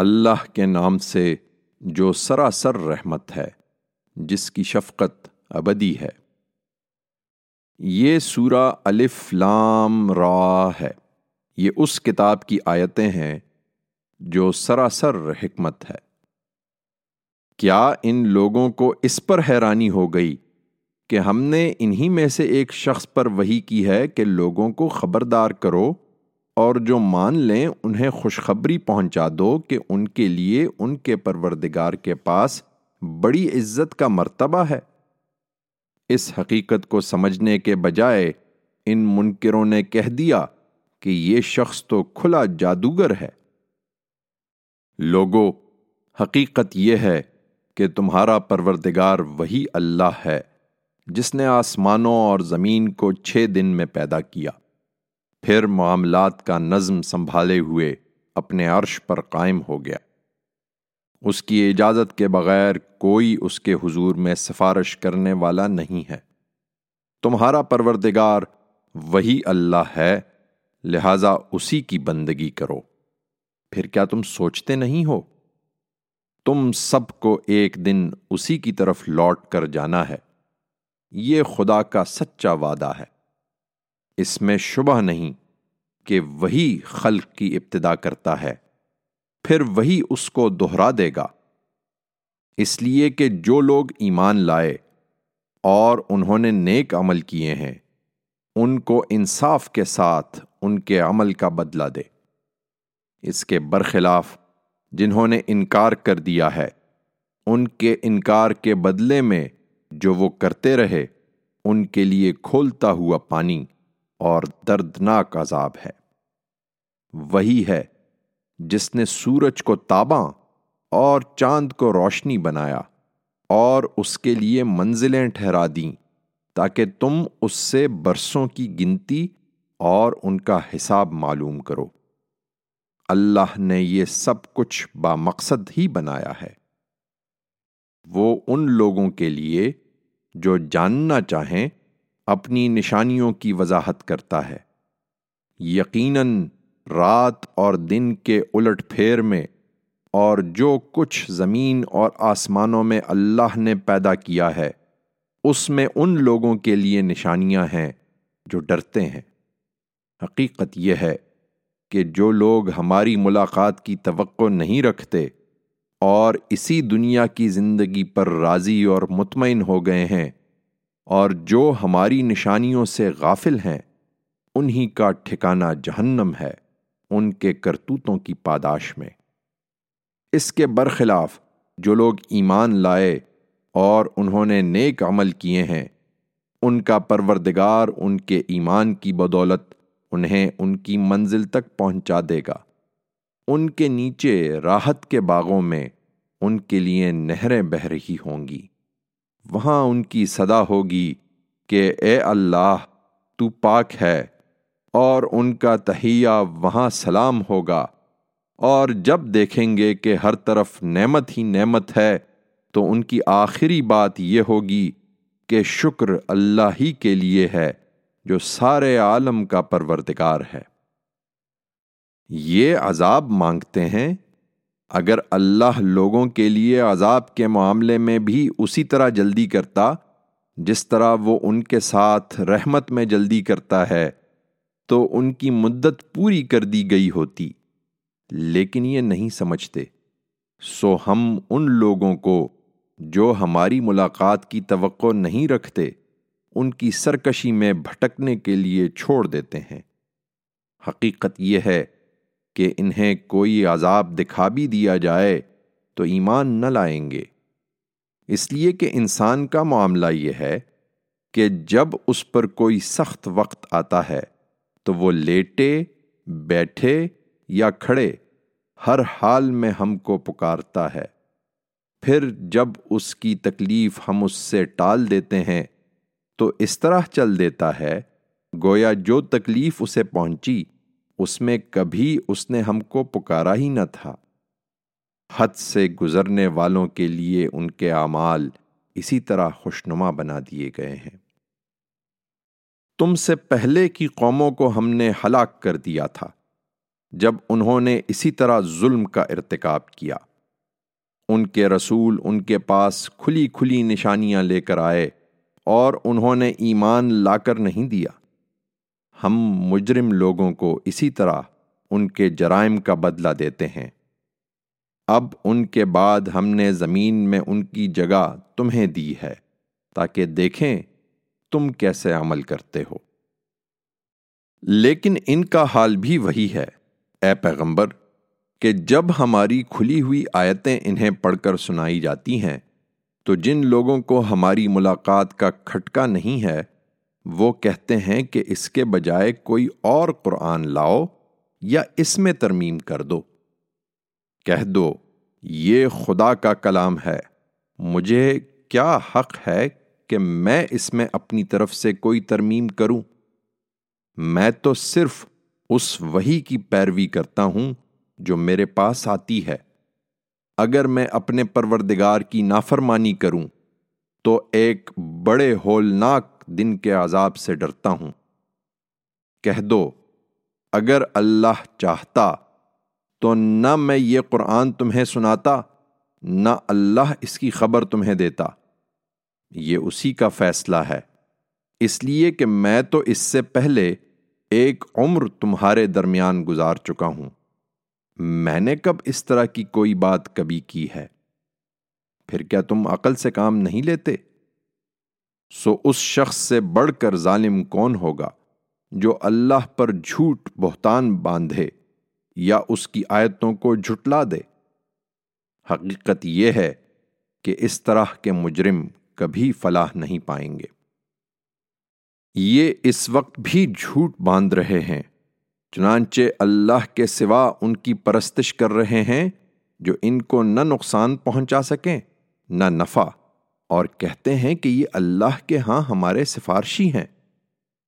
اللہ کے نام سے جو سراسر رحمت ہے، جس کی شفقت ابدی ہے۔ یہ سورہ الف لام را ہے۔ یہ اس کتاب کی آیتیں ہیں جو سراسر حکمت ہے۔ کیا ان لوگوں کو اس پر حیرانی ہو گئی کہ ہم نے انہی میں سے ایک شخص پر وہی کی ہے کہ لوگوں کو خبردار کرو؟ اور جو مان لیں، انہیں خوشخبری پہنچا دو کہ ان کے لیے ان کے پروردگار کے پاس بڑی عزت کا مرتبہ ہے۔ اس حقیقت کو سمجھنے کے بجائے ان منکروں نے کہہ دیا کہ یہ شخص تو کھلا جادوگر ہے۔ لوگو، حقیقت یہ ہے کہ تمہارا پروردگار وہی اللہ ہے جس نے آسمانوں اور زمین کو چھ دن میں پیدا کیا۔ پھر معاملات کا نظم سنبھالے ہوئے اپنے عرش پر قائم ہو گیا۔ اس کی اجازت کے بغیر کوئی اس کے حضور میں سفارش کرنے والا نہیں ہے۔ تمہارا پروردگار وہی اللہ ہے، لہذا اسی کی بندگی کرو۔ پھر کیا تم سوچتے نہیں ہو؟ تم سب کو ایک دن اسی کی طرف لوٹ کر جانا ہے۔ یہ خدا کا سچا وعدہ ہے۔ اس میں شبہ نہیں کہ وہی خلق کی ابتدا کرتا ہے، پھر وہی اس کو دوہرا دے گا۔ اس لیے کہ جو لوگ ایمان لائے اور انہوں نے نیک عمل کیے ہیں، ان کو انصاف کے ساتھ ان کے عمل کا بدلہ دے۔ اس کے برخلاف جنہوں نے انکار کر دیا ہے، ان کے انکار کے بدلے میں جو وہ کرتے رہے، ان کے لیے کھولتا ہوا پانی۔ اور دردناک عذاب ہے۔ وہی ہے جس نے سورج کو تاباں اور چاند کو روشنی بنایا اور اس کے لیے منزلیں ٹھہرا دیں تاکہ تم اس سے برسوں کی گنتی اور ان کا حساب معلوم کرو۔ اللہ نے یہ سب کچھ با مقصد ہی بنایا ہے۔ وہ ان لوگوں کے لیے جو جاننا چاہیں اپنی نشانیوں کی وضاحت کرتا ہے۔ یقیناً رات اور دن کے الٹ پھیر میں اور جو کچھ زمین اور آسمانوں میں اللہ نے پیدا کیا ہے، اس میں ان لوگوں کے لیے نشانیاں ہیں جو ڈرتے ہیں۔ حقیقت یہ ہے کہ جو لوگ ہماری ملاقات کی توقع نہیں رکھتے اور اسی دنیا کی زندگی پر راضی اور مطمئن ہو گئے ہیں اور جو ہماری نشانیوں سے غافل ہیں، انہی کا ٹھکانہ جہنم ہے، ان کے کرتوتوں کی پاداش میں۔ اس کے برخلاف جو لوگ ایمان لائے اور انہوں نے نیک عمل کیے ہیں، ان کا پروردگار ان کے ایمان کی بدولت انہیں ان کی منزل تک پہنچا دے گا۔ ان کے نیچے راحت کے باغوں میں ان کے لیے نہریں بہ رہی ہوں گی۔ وہاں ان کی صدا ہوگی کہ اے اللہ، تو پاک ہے، اور ان کا تہیہ وہاں سلام ہوگا، اور جب دیکھیں گے کہ ہر طرف نعمت ہی نعمت ہے، تو ان کی آخری بات یہ ہوگی کہ شکر اللہ ہی کے لیے ہے، جو سارے عالم کا پروردگار ہے۔ یہ عذاب مانگتے ہیں اگر اللہ لوگوں کے لیے عذاب کے معاملے میں بھی اسی طرح جلدی کرتا، جس طرح وہ ان کے ساتھ رحمت میں جلدی کرتا ہے، تو ان کی مدت پوری کر دی گئی ہوتی۔ لیکن یہ نہیں سمجھتے۔ سو ہم ان لوگوں کو جو ہماری ملاقات کی توقع نہیں رکھتے، ان کی سرکشی میں بھٹکنے کے لیے چھوڑ دیتے ہیں۔ حقیقت یہ ہے کہ انہیں کوئی عذاب دکھا بھی دیا جائے تو ایمان نہ لائیں گے۔ اس لیے کہ انسان کا معاملہ یہ ہے کہ جب اس پر کوئی سخت وقت آتا ہے تو وہ لیٹے، بیٹھے یا کھڑے ہر حال میں ہم کو پکارتا ہے۔ پھر جب اس کی تکلیف ہم اس سے ٹال دیتے ہیں تو اس طرح چل دیتا ہے، گویا جو تکلیف اسے پہنچی اس میں کبھی اس نے ہم کو پکارا ہی نہ تھا۔ حد سے گزرنے والوں کے لیے ان کے اعمال اسی طرح خوشنما بنا دیے گئے ہیں۔ تم سے پہلے کی قوموں کو ہم نے ہلاک کر دیا تھا، جب انہوں نے اسی طرح ظلم کا ارتکاب کیا۔ ان کے رسول ان کے پاس کھلی کھلی نشانیاں لے کر آئے اور انہوں نے ایمان لا کر نہیں دیا۔ ہم مجرم لوگوں کو اسی طرح ان کے جرائم کا بدلہ دیتے ہیں۔ اب ان کے بعد ہم نے زمین میں ان کی جگہ تمہیں دی ہے تاکہ دیکھیں تم کیسے عمل کرتے ہو۔ لیکن ان کا حال بھی وہی ہے، اے پیغمبر، کہ جب ہماری کھلی ہوئی آیتیں انہیں پڑھ کر سنائی جاتی ہیں، تو جن لوگوں کو ہماری ملاقات کا کھٹکا نہیں ہے وہ کہتے ہیں کہ اس کے بجائے کوئی اور قرآن لاؤ یا اس میں ترمیم کر دو۔ کہہ دو، یہ خدا کا کلام ہے، مجھے کیا حق ہے کہ میں اس میں اپنی طرف سے کوئی ترمیم کروں؟ میں تو صرف اس وہی کی پیروی کرتا ہوں جو میرے پاس آتی ہے۔ اگر میں اپنے پروردگار کی نافرمانی کروں، تو ایک بڑے ہولناک دن کے عذاب سے ڈرتا ہوں۔ کہہ دو، اگر اللہ چاہتا تو نہ میں یہ قرآن تمہیں سناتا، نہ اللہ اس کی خبر تمہیں دیتا۔ یہ اسی کا فیصلہ ہے۔ اس لیے کہ میں تو اس سے پہلے ایک عمر تمہارے درمیان گزار چکا ہوں۔ میں نے کب اس طرح کی کوئی بات کبھی کی ہے؟ پھر کیا تم عقل سے کام نہیں لیتے؟ سو اس شخص سے بڑھ کر ظالم کون ہوگا جو اللہ پر جھوٹ بہتان باندھے یا اس کی آیتوں کو جھٹلا دے؟ حقیقت یہ ہے کہ اس طرح کے مجرم کبھی فلاح نہیں پائیں گے۔ یہ اس وقت بھی جھوٹ باندھ رہے ہیں، چنانچہ اللہ کے سوا ان کی پرستش کر رہے ہیں جو ان کو نہ نقصان پہنچا سکیں، نہ نفع۔ اور کہتے ہیں کہ یہ اللہ کے ہاں ہمارے سفارشی ہیں۔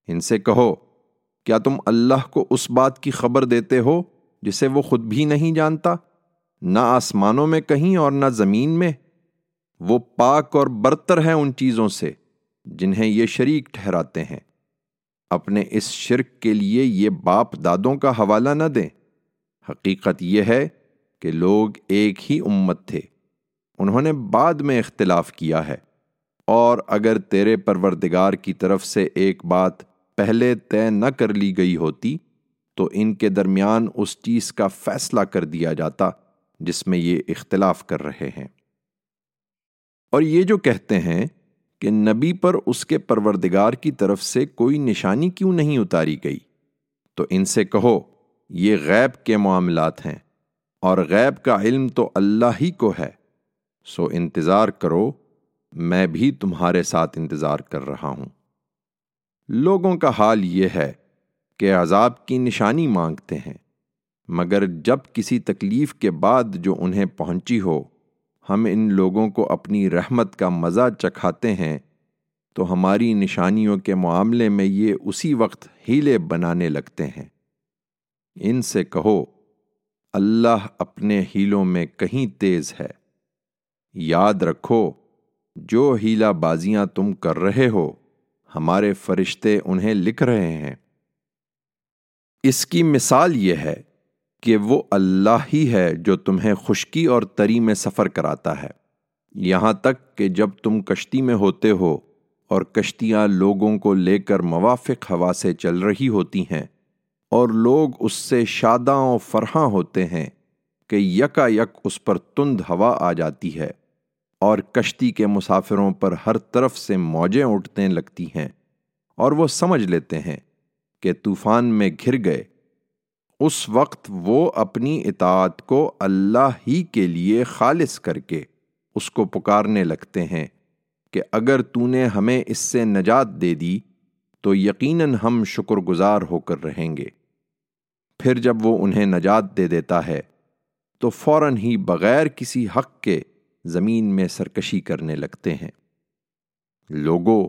ان سے کہو، کیا تم اللہ کو اس بات کی خبر دیتے ہو جسے وہ خود بھی نہیں جانتا؟ نہ آسمانوں میں کہیں اور نہ زمین میں۔ وہ پاک اور برتر ہے ان چیزوں سے جنہیں یہ شریک ٹھہراتے ہیں۔ اپنے اس شرک کے لیے یہ باپ دادوں کا حوالہ نہ دیں۔ حقیقت یہ ہے کہ لوگ ایک ہی امت تھے۔ انہوں نے بعد میں اختلاف کیا ہے۔ اور اگر تیرے پروردگار کی طرف سے ایک بات پہلے طے نہ کر لی گئی ہوتی، تو ان کے درمیان اس چیز کا فیصلہ کر دیا جاتا جس میں یہ اختلاف کر رہے ہیں۔ اور یہ جو کہتے ہیں کہ نبی پر اس کے پروردگار کی طرف سے کوئی نشانی کیوں نہیں اتاری گئی، تو ان سے کہو، یہ غیب کے معاملات ہیں اور غیب کا علم تو اللہ ہی کو ہے۔ سو انتظار کرو، میں بھی تمہارے ساتھ انتظار کر رہا ہوں۔ لوگوں کا حال یہ ہے کہ عذاب کی نشانی مانگتے ہیں، مگر جب کسی تکلیف کے بعد جو انہیں پہنچی ہو، ہم ان لوگوں کو اپنی رحمت کا مزہ چکھاتے ہیں، تو ہماری نشانیوں کے معاملے میں یہ اسی وقت ہیلے بنانے لگتے ہیں۔ ان سے کہو، اللہ اپنے ہیلوں میں کہیں تیز ہے۔ یاد رکھو، جو ہیلا بازیاں تم کر رہے ہو، ہمارے فرشتے انہیں لکھ رہے ہیں۔ اس کی مثال یہ ہے کہ وہ اللہ ہی ہے جو تمہیں خشکی اور تری میں سفر کراتا ہے۔ یہاں تک کہ جب تم کشتی میں ہوتے ہو اور کشتیاں لوگوں کو لے کر موافق ہوا سے چل رہی ہوتی ہیں اور لوگ اس سے شاداں و فرحاں ہوتے ہیں کہ یکا یک اس پر تند ہوا آ جاتی ہے۔ اور کشتی کے مسافروں پر ہر طرف سے موجیں اٹھنے لگتی ہیں اور وہ سمجھ لیتے ہیں کہ طوفان میں گھر گئے۔ اس وقت وہ اپنی اطاعت کو اللہ ہی کے لیے خالص کر کے اس کو پکارنے لگتے ہیں کہ اگر تو نے ہمیں اس سے نجات دے دی، تو یقیناً ہم شکر گزار ہو کر رہیں گے۔ پھر جب وہ انہیں نجات دے دیتا ہے، تو فوراً ہی بغیر کسی حق کے زمین میں سرکشی کرنے لگتے ہیں۔ لوگو،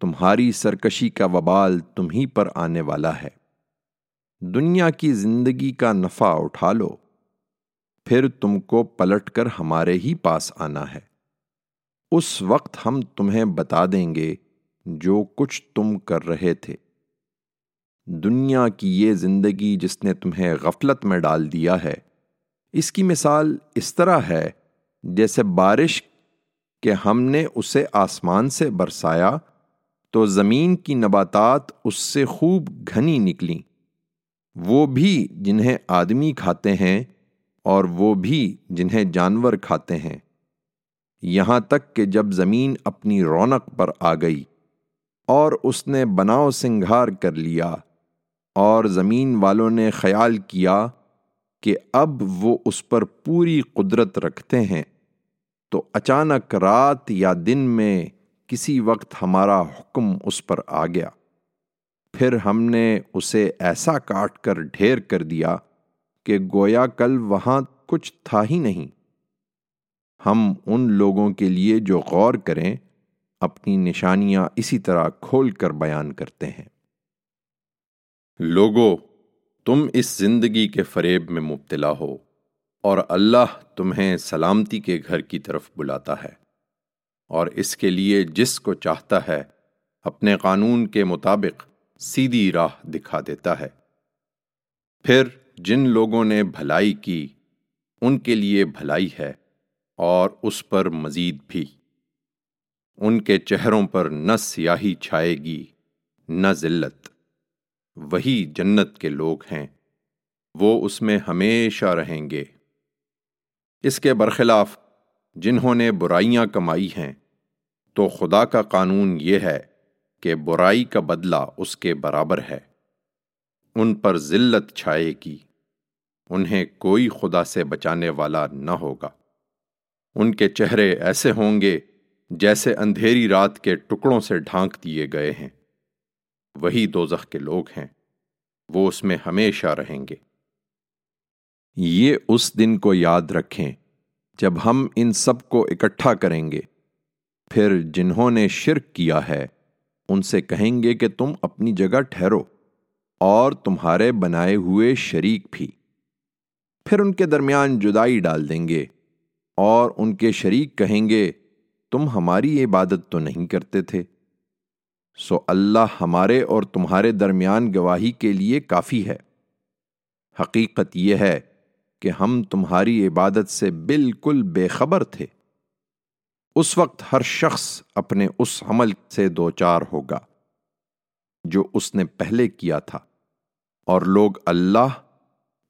تمہاری سرکشی کا وبال تم ہی پر آنے والا ہے۔ دنیا کی زندگی کا نفع اٹھا لو۔ پھر تم کو پلٹ کر ہمارے ہی پاس آنا ہے۔ اس وقت ہم تمہیں بتا دیں گے جو کچھ تم کر رہے تھے۔ دنیا کی یہ زندگی جس نے تمہیں غفلت میں ڈال دیا ہے، اس کی مثال اس طرح ہے۔ جیسے بارش کہ ہم نے اسے آسمان سے برسایا، تو زمین کی نباتات اس سے خوب گھنی نکلیں۔ وہ بھی جنہیں آدمی کھاتے ہیں اور وہ بھی جنہیں جانور کھاتے ہیں۔ یہاں تک کہ جب زمین اپنی رونق پر آ گئی اور اس نے بناؤ سنگھار کر لیا اور زمین والوں نے خیال کیا کہ اب وہ اس پر پوری قدرت رکھتے ہیں۔ تو اچانک رات یا دن میں کسی وقت ہمارا حکم اس پر آ گیا۔ پھر ہم نے اسے ایسا کاٹ کر ڈھیر کر دیا کہ گویا کل وہاں کچھ تھا ہی نہیں۔ ہم ان لوگوں کے لیے جو غور کریں، اپنی نشانیاں اسی طرح کھول کر بیان کرتے ہیں۔ لوگو، تم اس زندگی کے فریب میں مبتلا ہو۔ اور اللہ تمہیں سلامتی کے گھر کی طرف بلاتا ہے اور اس کے لیے جس کو چاہتا ہے اپنے قانون کے مطابق سیدھی راہ دکھا دیتا ہے۔ پھر جن لوگوں نے بھلائی کی، ان کے لیے بھلائی ہے اور اس پر مزید بھی۔ ان کے چہروں پر نہ سیاہی چھائے گی، نہ ذلت۔ وہی جنت کے لوگ ہیں، وہ اس میں ہمیشہ رہیں گے۔ اس کے برخلاف جنہوں نے برائیاں کمائی ہیں، تو خدا کا قانون یہ ہے کہ برائی کا بدلہ اس کے برابر ہے۔ ان پر ذلت چھائے گی، انہیں کوئی خدا سے بچانے والا نہ ہوگا۔ ان کے چہرے ایسے ہوں گے جیسے اندھیری رات کے ٹکڑوں سے ڈھانک دیے گئے ہیں۔ وہی دوزخ کے لوگ ہیں، وہ اس میں ہمیشہ رہیں گے۔ یہ اس دن کو یاد رکھیں جب ہم ان سب کو اکٹھا کریں گے۔ پھر جنہوں نے شرک کیا ہے، ان سے کہیں گے کہ تم اپنی جگہ ٹھہرو اور تمہارے بنائے ہوئے شریک بھی۔ پھر ان کے درمیان جدائی ڈال دیں گے اور ان کے شریک کہیں گے، تم ہماری عبادت تو نہیں کرتے تھے۔ سو اللہ ہمارے اور تمہارے درمیان گواہی کے لیے کافی ہے۔ حقیقت یہ ہے کہ ہم تمہاری عبادت سے بالکل بے خبر تھے۔ اس وقت ہر شخص اپنے اس عمل سے دوچار ہوگا جو اس نے پہلے کیا تھا۔ اور لوگ اللہ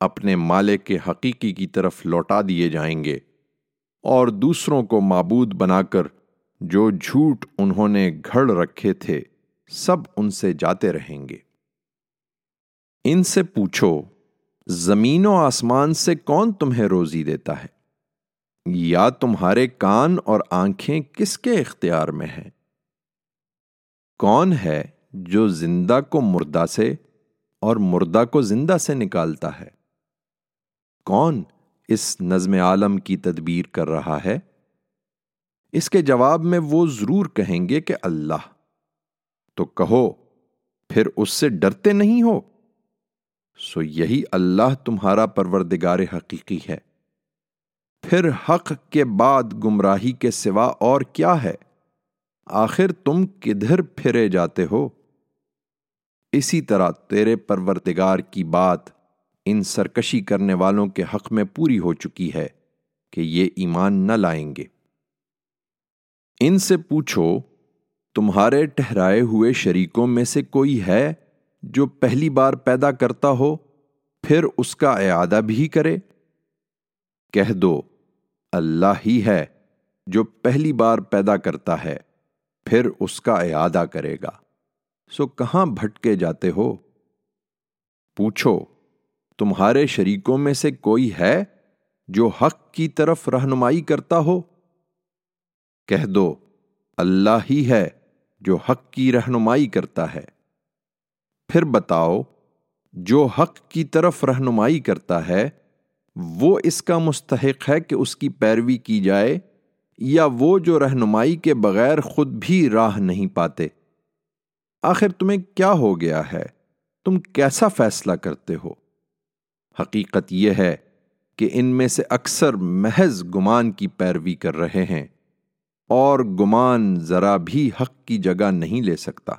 اپنے مالک کے حقیقی کی طرف لوٹا دیے جائیں گے اور دوسروں کو معبود بنا کر جو جھوٹ انہوں نے گھڑ رکھے تھے سب ان سے جاتے رہیں گے۔ ان سے پوچھو زمین و آسمان سے کون تمہیں روزی دیتا ہے؟ یا تمہارے کان اور آنکھیں کس کے اختیار میں ہیں؟ کون ہے جو زندہ کو مردہ سے اور مردہ کو زندہ سے نکالتا ہے؟ کون اس نظم عالم کی تدبیر کر رہا ہے؟ اس کے جواب میں وہ ضرور کہیں گے کہ اللہ۔ تو کہو، پھر اس سے ڈرتے نہیں ہو؟ سو یہی اللہ تمہارا پروردگار حقیقی ہے۔ پھر حق کے بعد گمراہی کے سوا اور کیا ہے؟ آخر تم کدھر پھرے جاتے ہو؟ اسی طرح تیرے پروردگار کی بات ان سرکشی کرنے والوں کے حق میں پوری ہو چکی ہے کہ یہ ایمان نہ لائیں گے۔ ان سے پوچھو، تمہارے ٹہرائے ہوئے شریکوں میں سے کوئی ہے؟ جو پہلی بار پیدا کرتا ہو، پھر اس کا اعادہ بھی کرے۔ کہہ دو، اللہ ہی ہے جو پہلی بار پیدا کرتا ہے، پھر اس کا اعادہ کرے گا۔ سو کہاں بھٹکے جاتے ہو؟ پوچھو، تمہارے شریکوں میں سے کوئی ہے جو حق کی طرف رہنمائی کرتا ہو؟ کہہ دو، اللہ ہی ہے جو حق کی رہنمائی کرتا ہے۔ پھر بتاؤ، جو حق کی طرف رہنمائی کرتا ہے، وہ اس کا مستحق ہے کہ اس کی پیروی کی جائے، یا وہ جو رہنمائی کے بغیر خود بھی راہ نہیں پاتے؟ آخر تمہیں کیا ہو گیا ہے؟ تم کیسا فیصلہ کرتے ہو؟ حقیقت یہ ہے کہ ان میں سے اکثر محض گمان کی پیروی کر رہے ہیں، اور گمان ذرا بھی حق کی جگہ نہیں لے سکتا۔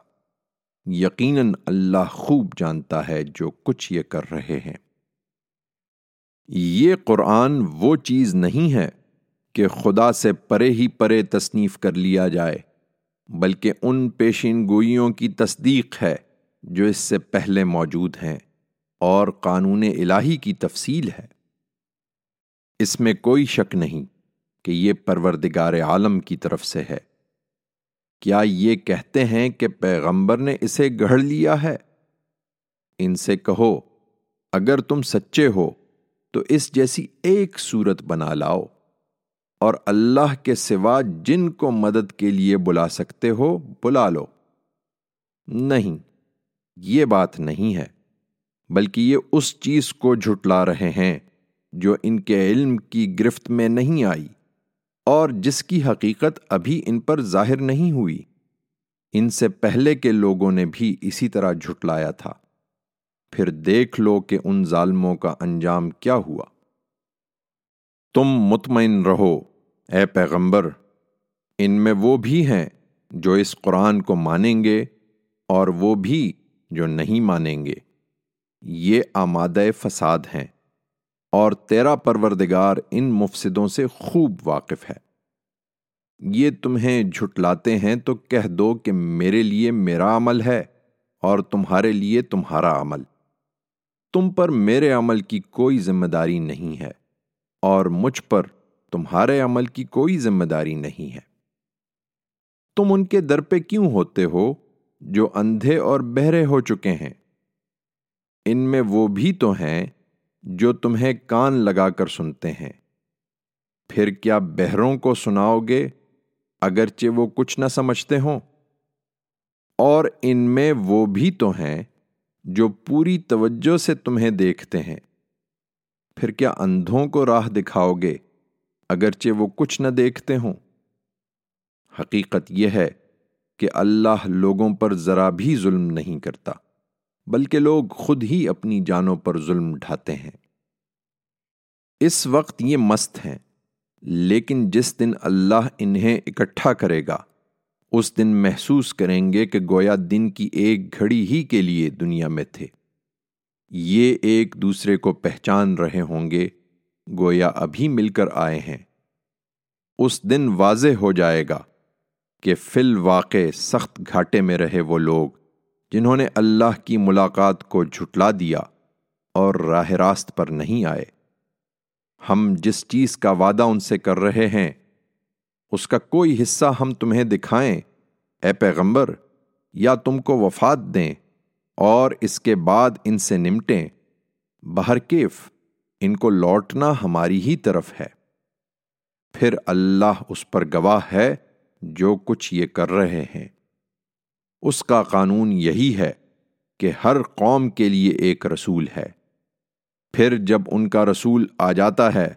یقیناً اللہ خوب جانتا ہے جو کچھ یہ کر رہے ہیں۔ یہ قرآن وہ چیز نہیں ہے کہ خدا سے پرے ہی پرے تصنیف کر لیا جائے، بلکہ ان پیشین گوئیوں کی تصدیق ہے جو اس سے پہلے موجود ہیں اور قانون الہی کی تفصیل ہے۔ اس میں کوئی شک نہیں کہ یہ پروردگار عالم کی طرف سے ہے۔ کیا یہ کہتے ہیں کہ پیغمبر نے اسے گڑھ لیا ہے؟ ان سے کہو، اگر تم سچے ہو، تو اس جیسی ایک صورت بنا لاؤ، اور اللہ کے سوا جن کو مدد کے لیے بلا سکتے ہو، بلا لو۔ نہیں، یہ بات نہیں ہے، بلکہ یہ اس چیز کو جھٹلا رہے ہیں جو ان کے علم کی گرفت میں نہیں آئی۔ اور جس کی حقیقت ابھی ان پر ظاہر نہیں ہوئی، ان سے پہلے کے لوگوں نے بھی اسی طرح جھٹلایا تھا۔ پھر دیکھ لو کہ ان ظالموں کا انجام کیا ہوا۔ تم مطمئن رہو، اے پیغمبر، ان میں وہ بھی ہیں جو اس قرآن کو مانیں گے اور وہ بھی جو نہیں مانیں گے۔ یہ آمادہ فساد ہیں۔ اور تیرا پروردگار ان مفسدوں سے خوب واقف ہے۔ یہ تمہیں جھٹلاتے ہیں تو کہہ دو کہ میرے لیے میرا عمل ہے اور تمہارے لیے تمہارا عمل۔ تم پر میرے عمل کی کوئی ذمہ داری نہیں ہے اور مجھ پر تمہارے عمل کی کوئی ذمہ داری نہیں ہے۔ تم ان کے در پہ کیوں ہوتے ہو جو اندھے اور بہرے ہو چکے ہیں؟ ان میں وہ بھی تو ہیں جو تمہیں کان لگا کر سنتے ہیں۔ پھر کیا بہروں کو سناؤ گے اگرچہ وہ کچھ نہ سمجھتے ہوں؟ اور ان میں وہ بھی تو ہیں جو پوری توجہ سے تمہیں دیکھتے ہیں۔ پھر کیا اندھوں کو راہ دکھاؤ گے اگرچہ وہ کچھ نہ دیکھتے ہوں؟ حقیقت یہ ہے کہ اللہ لوگوں پر ذرا بھی ظلم نہیں کرتا۔ بلکہ لوگ خود ہی اپنی جانوں پر ظلم ڈھاتے ہیں۔ اس وقت یہ مست ہیں، لیکن جس دن اللہ انہیں اکٹھا کرے گا، اس دن محسوس کریں گے کہ گویا دن کی ایک گھڑی ہی کے لیے دنیا میں تھے۔ یہ ایک دوسرے کو پہچان رہے ہوں گے، گویا ابھی مل کر آئے ہیں۔ اس دن واضح ہو جائے گا کہ فی الواقع سخت گھاٹے میں رہے وہ لوگ جنہوں نے اللہ کی ملاقات کو جھٹلا دیا اور راہ راست پر نہیں آئے۔ ہم جس چیز کا وعدہ ان سے کر رہے ہیں، اس کا کوئی حصہ ہم تمہیں دکھائیں، اے پیغمبر، یا تم کو وفات دیں اور اس کے بعد ان سے نمٹیں۔ بہرکیف ان کو لوٹنا ہماری ہی طرف ہے۔ پھر اللہ اس پر گواہ ہے جو کچھ یہ کر رہے ہیں۔ اس کا قانون یہی ہے کہ ہر قوم کے لیے ایک رسول ہے۔ پھر جب ان کا رسول آ جاتا ہے،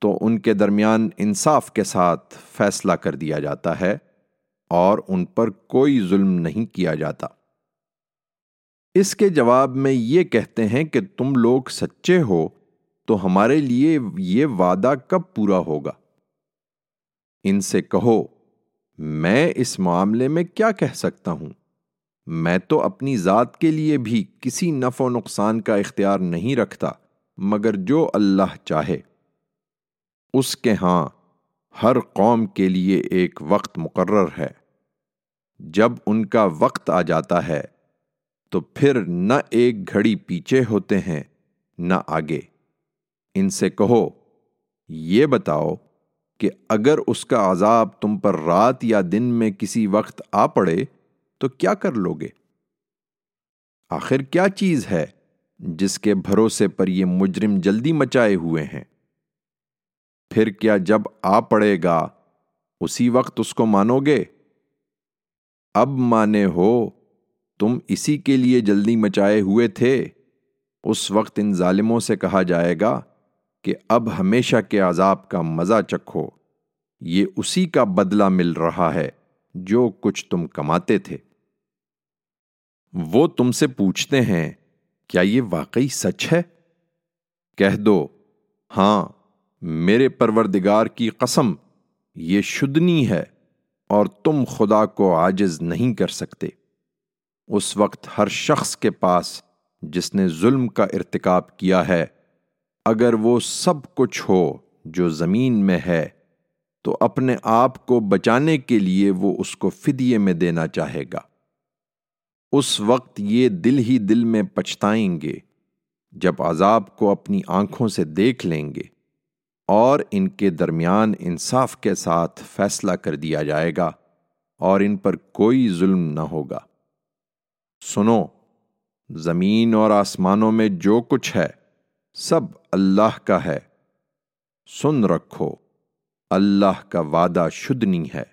تو ان کے درمیان انصاف کے ساتھ فیصلہ کر دیا جاتا ہے اور ان پر کوئی ظلم نہیں کیا جاتا۔ اس کے جواب میں یہ کہتے ہیں کہ تم لوگ سچے ہو، تو ہمارے لیے یہ وعدہ کب پورا ہوگا؟ ان سے کہو میں اس معاملے میں کیا کہہ سکتا ہوں؟ میں تو اپنی ذات کے لیے بھی کسی نفع و نقصان کا اختیار نہیں رکھتا، مگر جو اللہ چاہے۔ اس کے ہاں ہر قوم کے لیے ایک وقت مقرر ہے۔ جب ان کا وقت آ جاتا ہے، تو پھر نہ ایک گھڑی پیچھے ہوتے ہیں، نہ آگے۔ ان سے کہو، یہ بتاؤ کہ اگر اس کا عذاب تم پر رات یا دن میں کسی وقت آ پڑے، تو کیا کر لو گے آخر کیا چیز ہے جس کے بھروسے پر یہ مجرم جلدی مچائے ہوئے ہیں؟ پھر کیا جب آ پڑے گا، اسی وقت اس کو مانو گے؟ اب مانے ہو، تم اسی کے لیے جلدی مچائے ہوئے تھے، اس وقت ان ظالموں سے کہا جائے گا کہ اب ہمیشہ کے عذاب کا مزہ چکھو۔ یہ اسی کا بدلہ مل رہا ہے جو کچھ تم کماتے تھے۔ وہ تم سے پوچھتے ہیں، کیا یہ واقعی سچ ہے؟ کہہ دو ہاں میرے پروردگار کی قسم، یہ شدنی ہے اور تم خدا کو عاجز نہیں کر سکتے۔ اس وقت ہر شخص کے پاس جس نے ظلم کا ارتکاب کیا ہے اگر وہ سب کچھ ہو جو زمین میں ہے، تو اپنے آپ کو بچانے کے لیے وہ اس کو فدیے میں دینا چاہے گا۔ اس وقت یہ دل ہی دل میں پچھتائیں گے جب عذاب کو اپنی آنکھوں سے دیکھ لیں گے اور ان کے درمیان انصاف کے ساتھ فیصلہ کر دیا جائے گا اور ان پر کوئی ظلم نہ ہوگا۔ سنو، زمین اور آسمانوں میں جو کچھ ہے، سب اللہ کا ہے۔ سن رکھو، اللہ کا وعدہ شدنی ہے،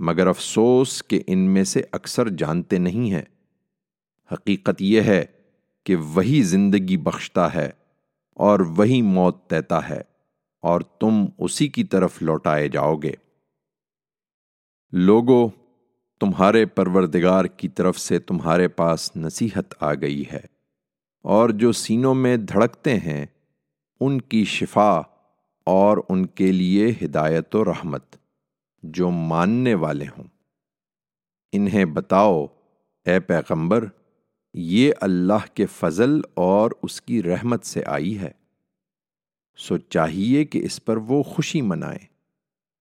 مگر افسوس کہ ان میں سے اکثر جانتے نہیں ہیں۔ حقیقت یہ ہے کہ وہی زندگی بخشتا ہے اور وہی موت دیتا ہے، اور تم اسی کی طرف لوٹائے جاؤ گے۔ لوگو، تمہارے پروردگار کی طرف سے تمہارے پاس نصیحت آ گئی ہے، اور جو سینوں میں دھڑکتے ہیں ان کی شفا اور ان کے لیے ہدایت و رحمت جو ماننے والے ہوں۔ انہیں بتاؤ، اے پیغمبر، یہ اللہ کے فضل اور اس کی رحمت سے آئی ہے۔ سو چاہیے کہ اس پر وہ خوشی منائیں۔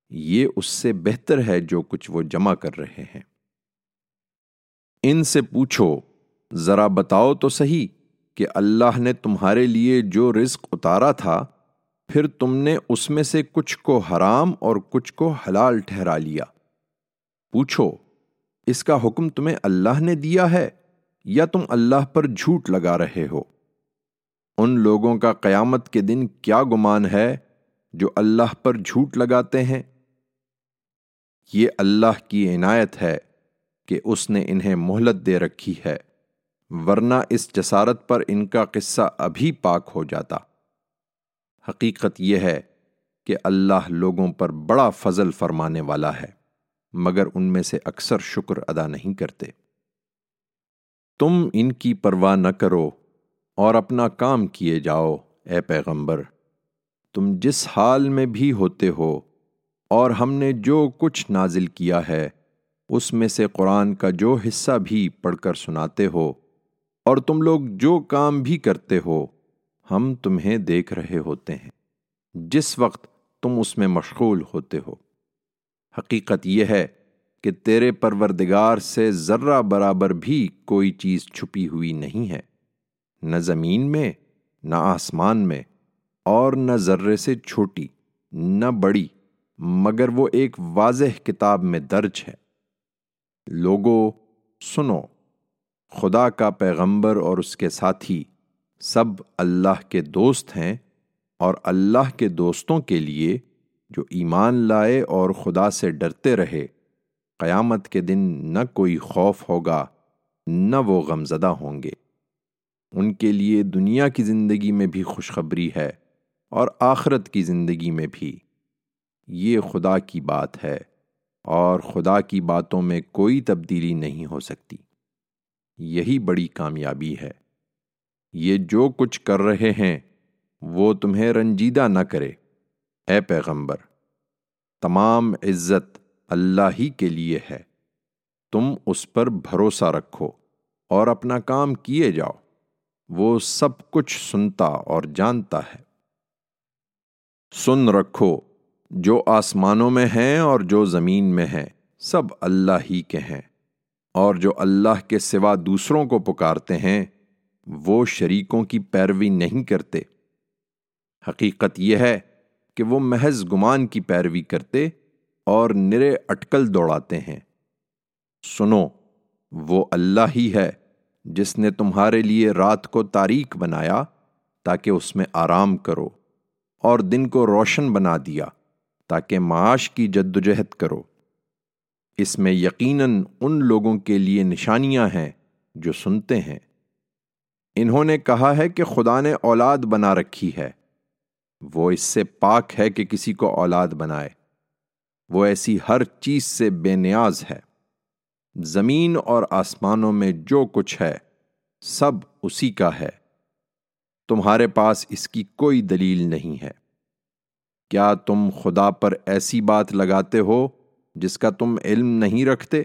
یہ اس سے بہتر ہے جو کچھ وہ جمع کر رہے ہیں۔ ان سے پوچھو، ذرا بتاؤ تو صحیح۔ کہ اللہ نے تمہارے لیے جو رزق اتارا تھا، پھر تم نے اس میں سے کچھ کو حرام اور کچھ کو حلال ٹھہرا لیا۔ پوچھو، اس کا حکم تمہیں اللہ نے دیا ہے یا تم اللہ پر جھوٹ لگا رہے ہو؟ ان لوگوں کا قیامت کے دن کیا گمان ہے جو اللہ پر جھوٹ لگاتے ہیں؟ یہ اللہ کی عنایت ہے کہ اس نے انہیں مہلت دے رکھی ہے۔ ورنہ اس جسارت پر ان کا قصہ ابھی پاک ہو جاتا۔ حقیقت یہ ہے کہ اللہ لوگوں پر بڑا فضل فرمانے والا ہے، مگر ان میں سے اکثر شکر ادا نہیں کرتے۔ تم ان کی پرواہ نہ کرو اور اپنا کام کیے جاؤ، اے پیغمبر۔ تم جس حال میں بھی ہوتے ہو اور ہم نے جو کچھ نازل کیا ہے، اس میں سے قرآن کا جو حصہ بھی پڑھ کر سناتے ہو اور تم لوگ جو کام بھی کرتے ہو، ہم تمہیں دیکھ رہے ہوتے ہیں۔ جس وقت تم اس میں مشغول ہوتے ہو۔ حقیقت یہ ہے کہ تیرے پروردگار سے ذرہ برابر بھی کوئی چیز چھپی ہوئی نہیں ہے۔ نہ زمین میں، نہ آسمان میں، اور نہ ذرے سے چھوٹی، نہ بڑی، مگر وہ ایک واضح کتاب میں درج ہے۔ لوگو، سنو۔ خدا کا پیغمبر اور اس کے ساتھی سب اللہ کے دوست ہیں اور اللہ کے دوستوں کے لیے جو ایمان لائے اور خدا سے ڈرتے رہے، قیامت کے دن نہ کوئی خوف ہوگا، نہ وہ غمزدہ ہوں گے۔ ان کے لیے دنیا کی زندگی میں بھی خوشخبری ہے اور آخرت کی زندگی میں بھی۔ یہ خدا کی بات ہے اور خدا کی باتوں میں کوئی تبدیلی نہیں ہو سکتی۔ یہی بڑی کامیابی ہے۔ یہ جو کچھ کر رہے ہیں، وہ تمہیں رنجیدہ نہ کرے۔ اے پیغمبر، تمام عزت اللہ ہی کے لیے ہے۔ تم اس پر بھروسہ رکھو اور اپنا کام کیے جاؤ۔ وہ سب کچھ سنتا اور جانتا ہے۔ سن رکھو، جو آسمانوں میں ہیں اور جو زمین میں ہیں، سب اللہ ہی کے ہیں۔ اور جو اللہ کے سوا دوسروں کو پکارتے ہیں، وہ شریکوں کی پیروی نہیں کرتے۔ حقیقت یہ ہے کہ وہ محض گمان کی پیروی کرتے اور نرے اٹکل دوڑاتے ہیں۔ سنو، وہ اللہ ہی ہے جس نے تمہارے لیے رات کو تاریخ بنایا تاکہ اس میں آرام کرو اور دن کو روشن بنا دیا تاکہ معاش کی جدوجہد کرو۔ اس میں یقیناً ان لوگوں کے لیے نشانیاں ہیں جو سنتے ہیں۔ انہوں نے کہا ہے کہ خدا نے اولاد بنا رکھی ہے۔ وہ اس سے پاک ہے کہ کسی کو اولاد بنائے۔ وہ ایسی ہر چیز سے بے نیاز ہے۔ زمین اور آسمانوں میں جو کچھ ہے، سب اسی کا ہے۔ تمہارے پاس اس کی کوئی دلیل نہیں ہے۔ کیا تم خدا پر ایسی بات لگاتے ہو جس کا تم علم نہیں رکھتے،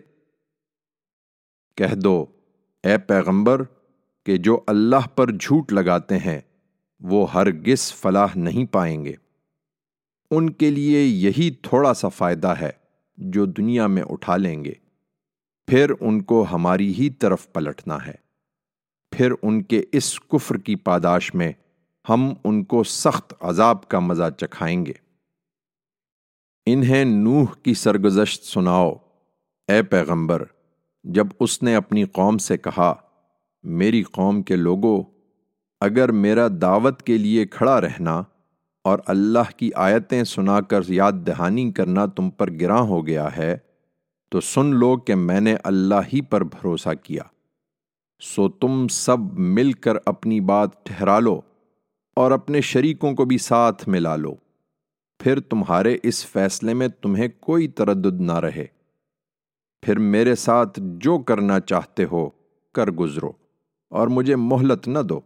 کہہ دو، اے پیغمبر، کہ جو اللہ پر جھوٹ لگاتے ہیں، وہ ہرگز فلاح نہیں پائیں گے۔ ان کے لیے یہی تھوڑا سا فائدہ ہے جو دنیا میں اٹھا لیں گے۔ پھر ان کو ہماری ہی طرف پلٹنا ہے۔ پھر ان کے اس کفر کی پاداش میں ہم ان کو سخت عذاب کا مزہ چکھائیں گے۔ انہیں نوح کی سرگزشت سناؤ۔ اے پیغمبر، جب اس نے اپنی قوم سے کہا، میری قوم کے لوگوں اگر میرا دعوت کے لیے کھڑا رہنا اور اللہ کی آیتیں سنا کر یاد دہانی کرنا تم پر گراں ہو گیا ہے، تو سن لو کہ میں نے اللہ ہی پر بھروسہ کیا۔ سو تم سب مل کر اپنی بات ٹھہرا لو اور اپنے شریکوں کو بھی ساتھ ملا لو۔ پھر تمہارے اس فیصلے میں تمہیں کوئی تردد نہ رہے۔ پھر میرے ساتھ جو کرنا چاہتے ہو کر گزرو اور مجھے مہلت نہ دو۔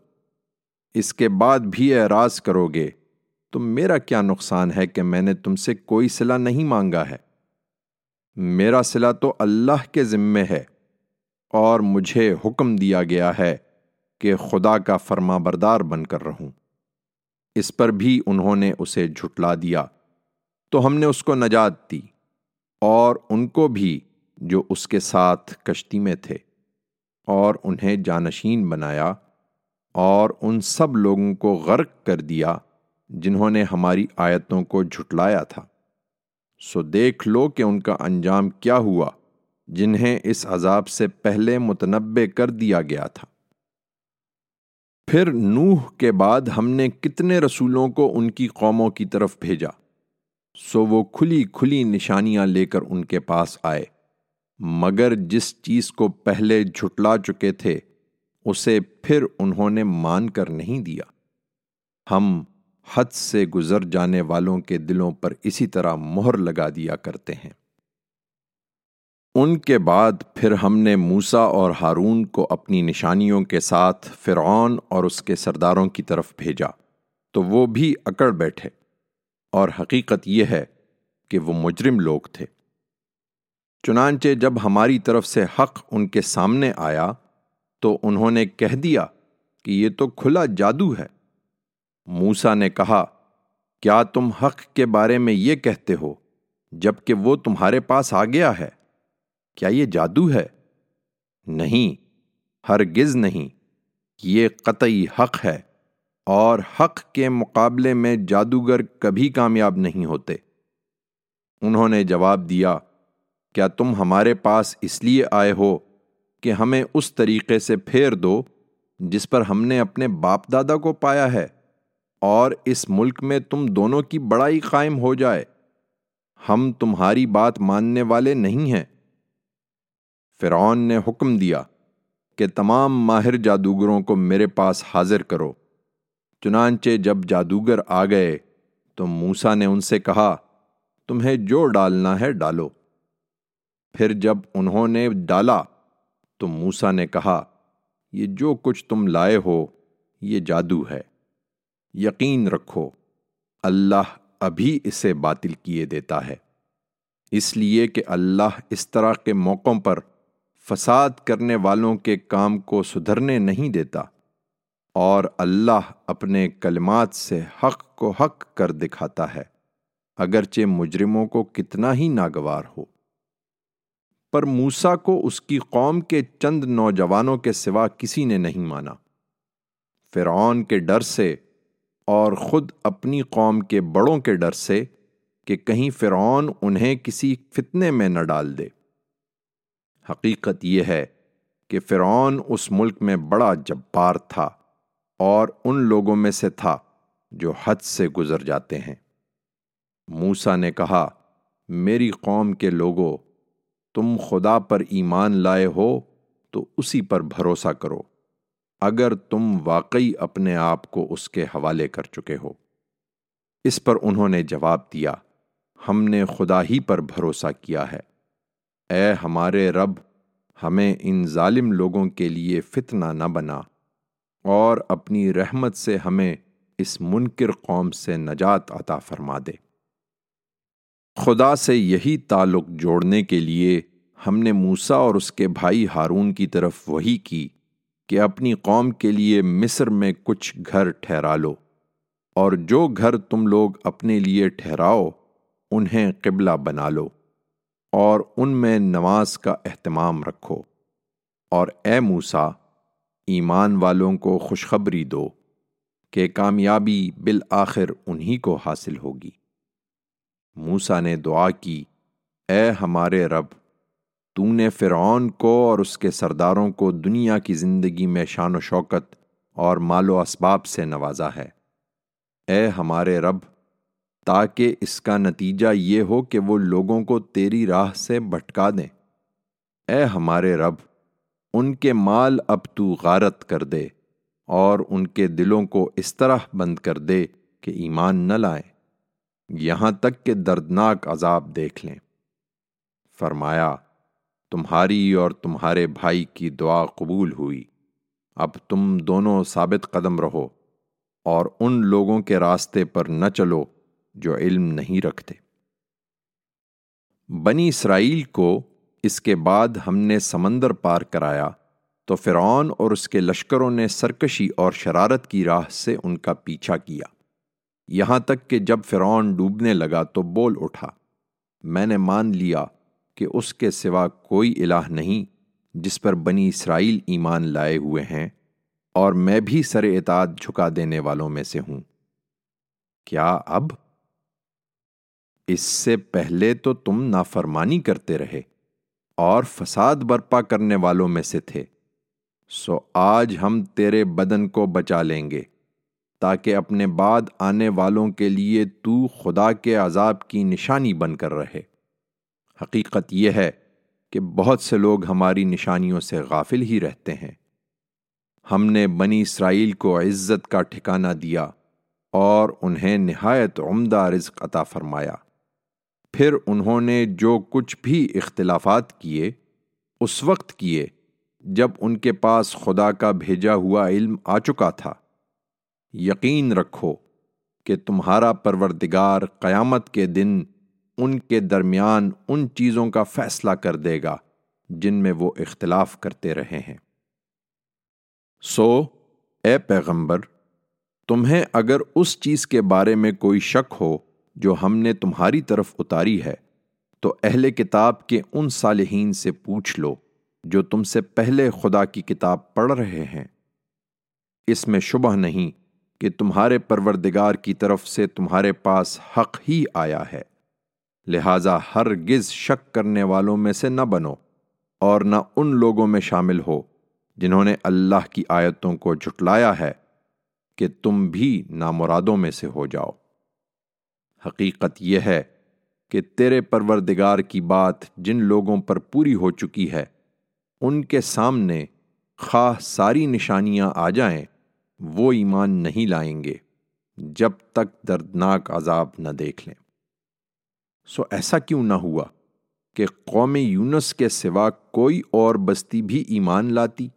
اس کے بعد بھی اعراض کرو گے تو میرا کیا نقصان ہے کہ میں نے تم سے کوئی صلح نہیں مانگا ہے؟ میرا صلح تو اللہ کے ذمے ہے اور مجھے حکم دیا گیا ہے کہ خدا کا فرما بردار بن کر رہوں۔ اس پر بھی انہوں نے اسے جھٹلا دیا۔ تو ہم نے اس کو نجات دی اور ان کو بھی جو اس کے ساتھ کشتی میں تھے اور انہیں جانشین بنایا اور ان سب لوگوں کو غرق کر دیا جنہوں نے ہماری آیتوں کو جھٹلایا تھا۔ سو دیکھ لو کہ ان کا انجام کیا ہوا جنہیں اس عذاب سے پہلے متنبع کر دیا گیا تھا۔ پھر نوح کے بعد ہم نے کتنے رسولوں کو ان کی قوموں کی طرف بھیجا؟ سو وہ کھلی کھلی نشانیاں لے کر ان کے پاس آئے۔ مگر جس چیز کو پہلے جھٹلا چکے تھے، اسے پھر انہوں نے مان کر نہیں دیا۔ ہم حد سے گزر جانے والوں کے دلوں پر اسی طرح مہر لگا دیا کرتے ہیں۔ ان کے بعد پھر ہم نے موسا اور ہارون کو اپنی نشانیوں کے ساتھ فرعون اور اس کے سرداروں کی طرف بھیجا۔ تو وہ بھی اکڑ بیٹھے۔ اور حقیقت یہ ہے کہ وہ مجرم لوگ تھے۔ چنانچہ جب ہماری طرف سے حق ان کے سامنے آیا، تو انہوں نے کہہ دیا کہ یہ تو کھلا جادو ہے۔ موسا نے کہا، کیا تم حق کے بارے میں یہ کہتے ہو جبکہ وہ تمہارے پاس آ گیا ہے؟ کیا یہ جادو ہے؟ نہیں، ہرگز نہیں۔ یہ قطعی حق ہے اور حق کے مقابلے میں جادوگر کبھی کامیاب نہیں ہوتے۔ انہوں نے جواب دیا، کیا تم ہمارے پاس اس لیے آئے ہو کہ ہمیں اس طریقے سے پھیر دو جس پر ہم نے اپنے باپ دادا کو پایا ہے اور اس ملک میں تم دونوں کی بڑائی قائم ہو جائے؟ ہم تمہاری بات ماننے والے نہیں ہیں۔ فرعون نے حکم دیا کہ تمام ماہر جادوگروں کو میرے پاس حاضر کرو۔ چنانچہ جب جادوگر آ گئے تو موسا نے ان سے کہا، تمہیں جو ڈالنا ہے ڈالو۔ پھر جب انہوں نے ڈالا تو موسا نے کہا، یہ جو کچھ تم لائے ہو، یہ جادو ہے۔ یقین رکھو، اللہ ابھی اسے باطل کیے دیتا ہے۔ اس لیے کہ اللہ اس طرح کے موقعوں پر فساد کرنے والوں کے کام کو سدھرنے نہیں دیتا، اور اللہ اپنے کلمات سے حق کو حق کر دکھاتا ہے، اگرچہ مجرموں کو کتنا ہی ناگوار ہو۔ پر موسا کو اس کی قوم کے چند نوجوانوں کے سوا کسی نے نہیں مانا۔ فرعون کے ڈر سے اور خود اپنی قوم کے بڑوں کے ڈر سے کہ کہیں فرعون انہیں کسی فتنے میں نہ ڈال دے۔ حقیقت یہ ہے کہ فرعون اس ملک میں بڑا جبار تھا اور ان لوگوں میں سے تھا جو حد سے گزر جاتے ہیں۔ موسا نے کہا، میری قوم کے لوگوں تم خدا پر ایمان لائے ہو تو اسی پر بھروسہ کرو، اگر تم واقعی اپنے آپ کو اس کے حوالے کر چکے ہو۔ اس پر انہوں نے جواب دیا، ہم نے خدا ہی پر بھروسہ کیا ہے۔ اے ہمارے رب، ہمیں ان ظالم لوگوں کے لیے فتنہ نہ بنا اور اپنی رحمت سے ہمیں اس منکر قوم سے نجات عطا فرما دے۔ خدا سے یہی تعلق جوڑنے کے لیے ہم نے موسا اور اس کے بھائی ہارون کی طرف وہی کی کہ اپنی قوم کے لیے مصر میں کچھ گھر ٹھہرا لو اور جو گھر تم لوگ اپنے لیے ٹھہراؤ، انہیں قبلہ بنا لو۔ اور ان میں نماز کا اہتمام رکھو۔ اور اے موسا ایمان والوں کو خوشخبری دو کہ کامیابی بالآخر انہی کو حاصل ہوگی۔ موسا نے دعا کی، اے ہمارے رب، تو نے فرعون کو اور اس کے سرداروں کو دنیا کی زندگی میں شان و شوکت اور مال و اسباب سے نوازا ہے۔ اے ہمارے رب تاکہ اس کا نتیجہ یہ ہو کہ وہ لوگوں کو تیری راہ سے بھٹکا دیں۔ اے ہمارے رب، ان کے مال اب تو غارت کر دے اور ان کے دلوں کو اس طرح بند کر دے کہ ایمان نہ لائیں۔ یہاں تک کہ دردناک عذاب دیکھ لیں۔ فرمایا، تمہاری اور تمہارے بھائی کی دعا قبول ہوئی۔ اب تم دونوں ثابت قدم رہو اور ان لوگوں کے راستے پر نہ چلو جو علم نہیں رکھتے۔ بنی اسرائیل کو اس کے بعد ہم نے سمندر پار کرایا، تو فرعون اور اس کے لشکروں نے سرکشی اور شرارت کی راہ سے ان کا پیچھا کیا۔ یہاں تک کہ جب فرعون ڈوبنے لگا تو بول اٹھا، میں نے مان لیا کہ اس کے سوا کوئی الہ نہیں جس پر بنی اسرائیل ایمان لائے ہوئے ہیں، اور میں بھی سر اطاعت جھکا دینے والوں میں سے ہوں۔ کیا اب اس سے پہلے تو تم نافرمانی کرتے رہے اور فساد برپا کرنے والوں میں سے تھے۔ سو آج ہم تیرے بدن کو بچا لیں گے تاکہ اپنے بعد آنے والوں کے لیے تو خدا کے عذاب کی نشانی بن کر رہے۔ حقیقت یہ ہے کہ بہت سے لوگ ہماری نشانیوں سے غافل ہی رہتے ہیں۔ ہم نے بنی اسرائیل کو عزت کا ٹھکانہ دیا اور انہیں نہایت عمدہ رزق عطا فرمایا۔ پھر انہوں نے جو کچھ بھی اختلافات کیے، اس وقت کیے جب ان کے پاس خدا کا بھیجا ہوا علم آ چکا تھا۔ یقین رکھو کہ تمہارا پروردگار قیامت کے دن ان کے درمیان ان چیزوں کا فیصلہ کر دے گا جن میں وہ اختلاف کرتے رہے ہیں۔ سو، اے پیغمبر، تمہیں اگر اس چیز کے بارے میں کوئی شک ہو جو ہم نے تمہاری طرف اتاری ہے، تو اہل کتاب کے ان صالحین سے پوچھ لو جو تم سے پہلے خدا کی کتاب پڑھ رہے ہیں۔ اس میں شبہ نہیں کہ تمہارے پروردگار کی طرف سے تمہارے پاس حق ہی آیا ہے۔ لہذا ہرگز شک کرنے والوں میں سے نہ بنو اور نہ ان لوگوں میں شامل ہو جنہوں نے اللہ کی آیتوں کو جھٹلایا ہے کہ تم بھی نامرادوں میں سے ہو جاؤ۔ حقیقت یہ ہے کہ تیرے پروردگار کی بات جن لوگوں پر پوری ہو چکی ہے، ان کے سامنے خواہ ساری نشانیاں آ جائیں، وہ ایمان نہیں لائیں گے جب تک دردناک عذاب نہ دیکھ لیں۔ سو ایسا کیوں نہ ہوا کہ قوم یونس کے سوا کوئی اور بستی بھی ایمان لاتی،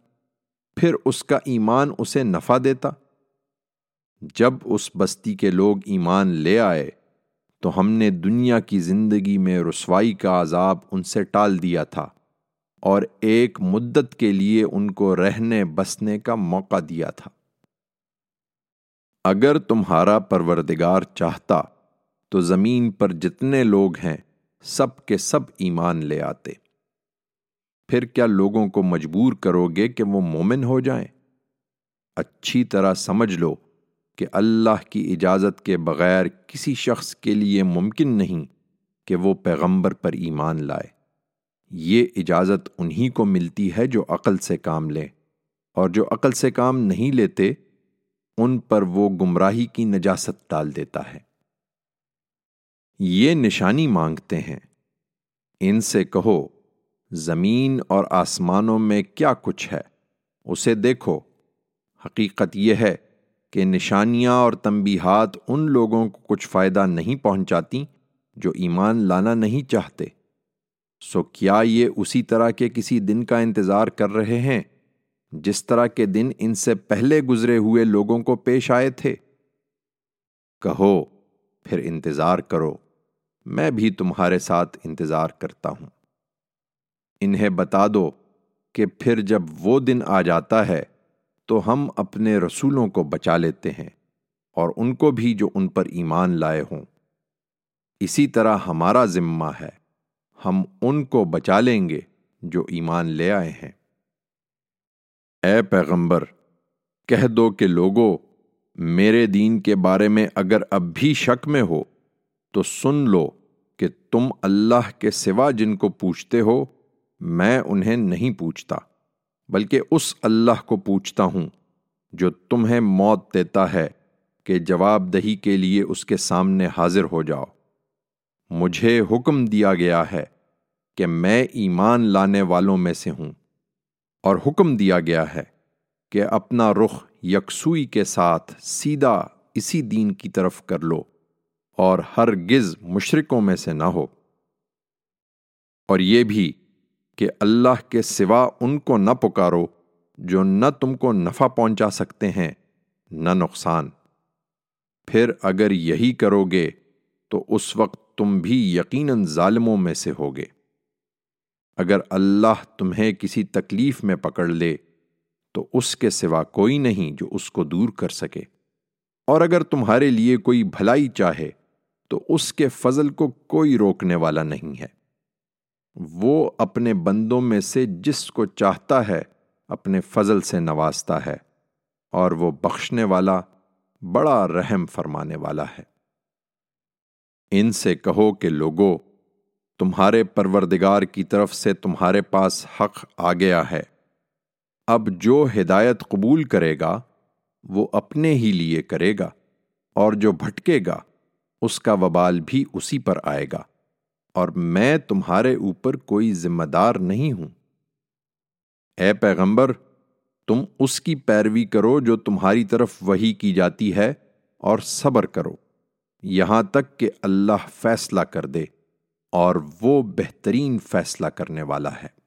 پھر اس کا ایمان اسے نفع دیتا؟ جب اس بستی کے لوگ ایمان لے آئے تو ہم نے دنیا کی زندگی میں رسوائی کا عذاب ان سے ٹال دیا تھا اور ایک مدت کے لیے ان کو رہنے بسنے کا موقع دیا تھا۔ اگر تمہارا پروردگار چاہتا تو زمین پر جتنے لوگ ہیں سب کے سب ایمان لے آتے۔ پھر کیا لوگوں کو مجبور کرو گے کہ وہ مومن ہو جائیں؟ اچھی طرح سمجھ لو کہ اللہ کی اجازت کے بغیر کسی شخص کے لیے ممکن نہیں کہ وہ پیغمبر پر ایمان لائے۔ یہ اجازت انہی کو ملتی ہے جو عقل سے کام لیں اور جو عقل سے کام نہیں لیتے، ان پر وہ گمراہی کی نجاست ڈال دیتا ہے۔ یہ نشانی مانگتے ہیں۔ ان سے کہو، زمین اور آسمانوں میں کیا کچھ ہے؟ اسے دیکھو۔ حقیقت یہ ہے کہ نشانیاں اور تنبیہات ان لوگوں کو کچھ فائدہ نہیں پہنچاتی جو ایمان لانا نہیں چاہتے۔ سو کیا یہ اسی طرح کے کسی دن کا انتظار کر رہے ہیں جس طرح کے دن ان سے پہلے گزرے ہوئے لوگوں کو پیش آئے تھے؟ کہو، پھر انتظار کرو، میں بھی تمہارے ساتھ انتظار کرتا ہوں۔ انہیں بتا دو کہ پھر جب وہ دن آ جاتا ہے تو ہم اپنے رسولوں کو بچا لیتے ہیں اور ان کو بھی جو ان پر ایمان لائے ہوں۔ اسی طرح ہمارا ذمہ ہے، ہم ان کو بچا لیں گے جو ایمان لے آئے ہیں۔ اے پیغمبر، کہہ دو کہ لوگو، میرے دین کے بارے میں اگر اب بھی شک میں ہو، تو سن لو کہ تم اللہ کے سوا جن کو پوچھتے ہو، میں انہیں نہیں پوچھتا۔ بلکہ اس اللہ کو پوچھتا ہوں جو تمہیں موت دیتا ہے کہ جواب دہی کے لیے اس کے سامنے حاضر ہو جاؤ۔ مجھے حکم دیا گیا ہے کہ میں ایمان لانے والوں میں سے ہوں۔ اور حکم دیا گیا ہے کہ اپنا رخ یکسوئی کے ساتھ سیدھا اسی دین کی طرف کر لو اور ہر گز مشرقوں میں سے نہ ہو۔ اور یہ بھی کہ اللہ کے سوا ان کو نہ پکارو جو نہ تم کو نفع پہنچا سکتے ہیں، نہ نقصان۔ پھر اگر یہی کرو گے تو اس وقت تم بھی یقیناً ظالموں میں سے ہوگے۔ اگر اللہ تمہیں کسی تکلیف میں پکڑ لے تو اس کے سوا کوئی نہیں جو اس کو دور کر سکے۔ اور اگر تمہارے لیے کوئی بھلائی چاہے تو اس کے فضل کو کوئی روکنے والا نہیں ہے۔ وہ اپنے بندوں میں سے جس کو چاہتا ہے اپنے فضل سے نوازتا ہے اور وہ بخشنے والا بڑا رحم فرمانے والا ہے۔ ان سے کہو کہ لوگو، تمہارے پروردگار کی طرف سے تمہارے پاس حق آ گیا ہے۔ اب جو ہدایت قبول کرے گا، وہ اپنے ہی لیے کرے گا اور جو بھٹکے گا، اس کا وبال بھی اسی پر آئے گا۔ اور میں تمہارے اوپر کوئی ذمہ دار نہیں ہوں۔ اے پیغمبر، تم اس کی پیروی کرو جو تمہاری طرف وہی کی جاتی ہے اور صبر کرو۔ یہاں تک کہ اللہ فیصلہ کر دے اور وہ بہترین فیصلہ کرنے والا ہے۔